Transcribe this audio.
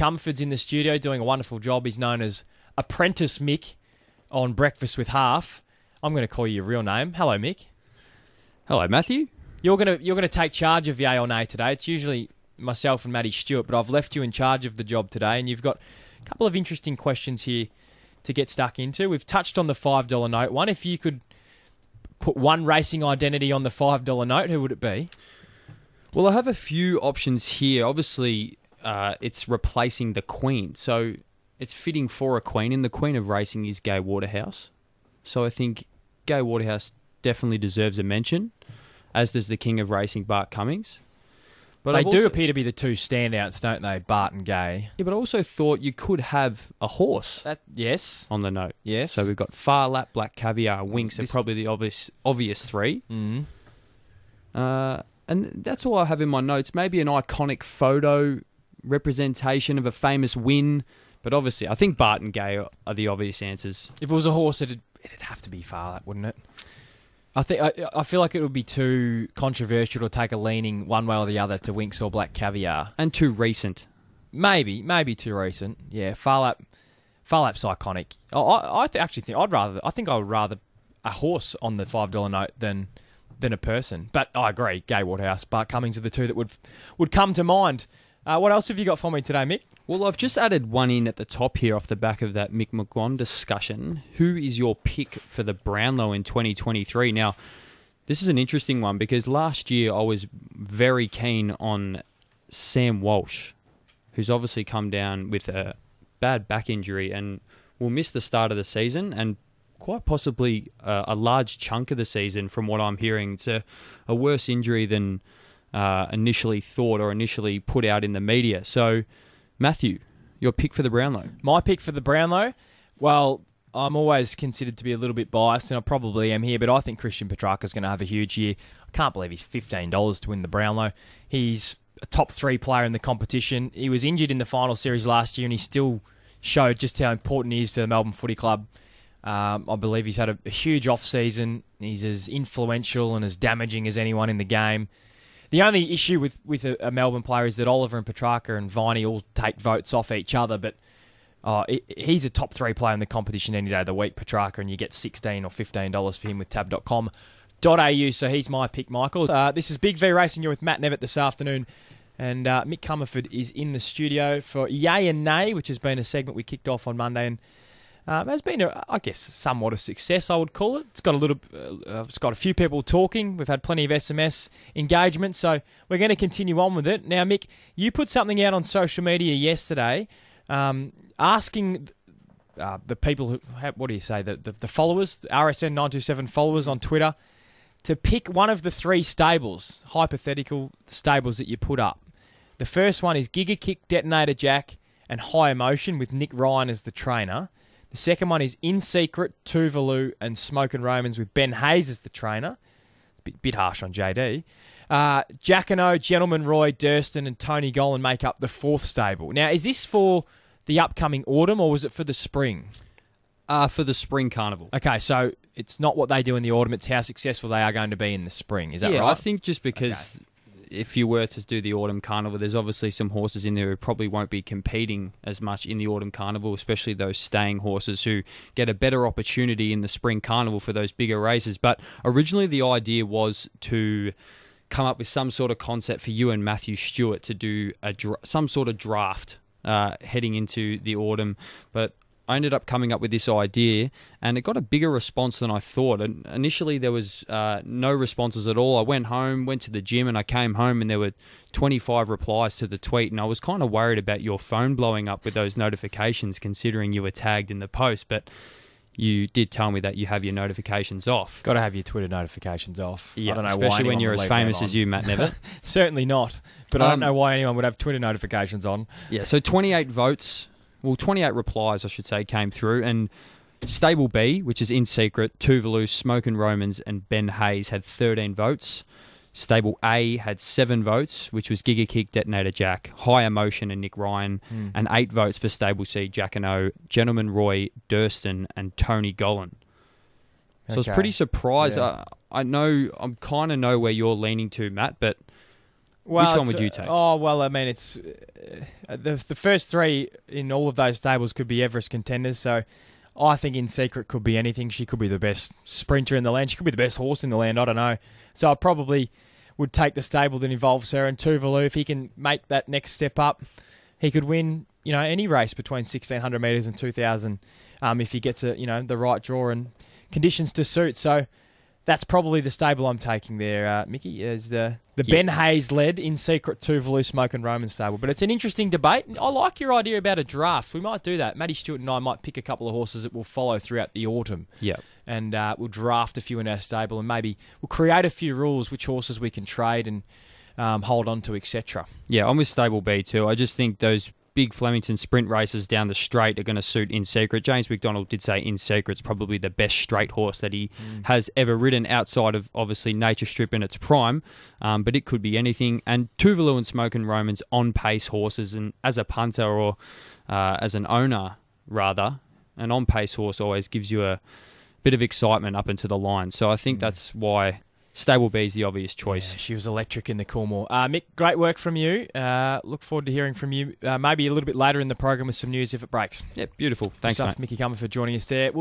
Comerford's in the studio doing a wonderful job. He's known as Apprentice Mick on Breakfast with Half. I'm going to call you your real name. Hello, Mick. Hello, Matthew. You're going to you're going to take charge of Yay or Nay today. It's usually myself and Matty Stewart, but I've left you in charge of the job today, and you've got a couple of interesting questions here to get stuck into. We've touched on the five dollar note one. If you could put one racing identity on the five dollar note, who would it be? Well, I have a few options here. Obviously, uh, it's replacing the Queen, so it's fitting for a Queen, and the Queen of racing is Gay Waterhouse. So I think Gay Waterhouse definitely deserves a mention, as does the King of Racing, Bart Cummings. But they I've do also, appear to be the two standouts, don't they, Bart and Gay? Yeah, but I also thought you could have a horse. That yes, on the note. Yes. So we've got Phar Lap, Black Caviar, Winx this... are probably the obvious obvious 3 mm Uh, and that's all I have in my notes. Maybe an iconic photo representation of a famous win. But obviously, I think Bart and Gay are, the obvious answers. If it was a horse, it'd, it'd have to be Phar Lap, wouldn't it? I think I, I feel like it would be too controversial to take a leaning one way or the other to Winx or Black Caviar, and too recent. Maybe, maybe too recent. Yeah, Phar Lap, Phar Lap's iconic. I, I, I th- actually think I'd rather. I think I would rather a horse on the five dollar note than than a person. But I agree, Gay Waterhouse, Bart Cummings are the two that would would come to mind. Uh, what else have you got for me today, Mick? Well, I've just added one in at the top here off the back of that Mick McGuane discussion. Who is your pick for the Brownlow in 2023? Now, this is an interesting one because last year I was very keen on Sam Walsh, who's obviously come down with a bad back injury and will miss the start of the season and quite possibly uh, a large chunk of the season from what I'm hearing. It's a, a worse injury than uh, initially thought or initially put out in the media. So, Matthew, your pick for the Brownlow. My pick for the Brownlow? Well, I'm always considered to be a little bit biased, and I probably am here, but I think Christian Petracca is going to have a huge year. I can't believe he's $15 to win the Brownlow. He's a top three player in the competition. He was injured in the final series last year, and he still showed just how important he is to the Melbourne Footy Club. Um, I believe he's had a, a huge off season. He's as influential and as damaging as anyone in the game. The only issue with with a, a Melbourne player is that Oliver and Petracca and Viney all take votes off each other, but. Uh, he's a top three player in the competition any day of the week, Petracca, and you get 16 or $15 for him with tab.com. .au, so he's my pick, Michael. Uh, this is Big V Racing. You're with Matt Nevitt this afternoon. And uh, Mick Comerford is in the studio for Yay and Nay, which has been a segment we kicked off on Monday. And um, has been, a, I guess, somewhat a success. I would call it. It's got a little, uh, it's got a few people talking. We've had plenty of SMS engagement, so we're going to continue on with it. Now, Mick, you put something out on social media yesterday, um, asking uh, the people who, what do you say, the the, the followers, RSN nine two seven followers on Twitter, to pick one of the three stables, hypothetical stables that you put up. The first one is Giga Kick Detonator Jack and High Emotion with Nick Ryan as the trainer. The second one is In Secret, Tuvalu, and Smokin' Romans with Ben Hayes as the trainer. Bit, bit harsh on JD. Uh, O, Gentleman Roy, Durston, and Tony Gollan make up the fourth stable. Now, is this for the upcoming autumn or was it for the spring? Uh, for the spring carnival. Okay, so it's not what they do in the autumn; it's how successful they are going to be in the spring. Is that yeah, right? I think just because okay if you were to do the autumn carnival, there's obviously some horses in there who probably won't be competing as much in the autumn carnival, especially those staying horses who get a better opportunity in the spring carnival for those bigger races. But originally, the idea was to come up with some sort of concept for you and Matthew Stewart to do a some sort of draft uh, heading into the autumn. But I ended up coming up with this idea, and it got a bigger response than I thought. And initially, there was uh, no responses at all. I went home, went to the gym, and I came home, and there were 25 replies to the tweet. And I was kind of worried about your phone blowing up with those notifications, considering you were tagged in the post. But you did tell me that you have your notifications off. Got to have your Twitter notifications off. Yeah, I don't know especially when you're as famous as you, Matt Nevitt. Certainly not. But um, I don't um, know why anyone would have Twitter notifications on. Yeah, so 28 votes well, 28 replies, I should say, came through. And Stable B, which is in secret, Tuvalu, Smokin' Romans, and Ben Hayes had 13 votes. Stable A had seven votes, which was Giga Kick, Detonator Jack, High Emotion, and Nick Ryan, mm. and eight votes for Stable C, Jacquinot, Gentleman Roy, Durston, and Tony Gollan. So okay. I was pretty surprised. Yeah. I, I know, I kind of know where you're leaning to, Matt, but Well, Which one would you uh, take? Oh well, I mean, it's uh, the the first three in all of those stables could be Everest contenders. So I think in secret could be anything. She could be the best sprinter in the land. She could be the best horse in the land. I don't know. So I probably would take the stable that involves her and Tuvalu if he can make that next step up. He could win, you know, any race between sixteen hundred meters and two thousand, um, if he gets a you know the right draw and conditions to suit. So that's probably the stable I'm taking there, uh, Mickey, is the, the Yeah. Ben Hayes led in secret Tuvalu Smokin' Roman stable. But it's an interesting debate. I like your idea about a draft. We might do that. Matty Stewart and I might pick a couple of horses that will follow throughout the autumn. Yeah. And uh, we'll draft a few in our stable and maybe we'll create a few rules which horses we can trade and um, hold on to, etc. Yeah, I'm with Stable B too. I just think those big Flemington sprint races down the straight are going to suit In Secret. James McDonald did say In Secret's probably the best straight horse that he has ever ridden outside of obviously Nature Strip in its prime, um, but it could be anything. And Tuvalu and Smokin' Romans on pace horses, and as a punter or uh, as an owner rather, an on pace horse always gives you a bit of excitement up into the line. So I think that's why Stable B is the obvious choice. Yeah, she was electric in the Coolmore. Uh, Mick, great work from you. Uh, look forward to hearing from you uh, maybe a little bit later in the program with some news if it breaks. Yeah, beautiful. Thanks, Good mate. stuff, Mickey Comerford joining us there.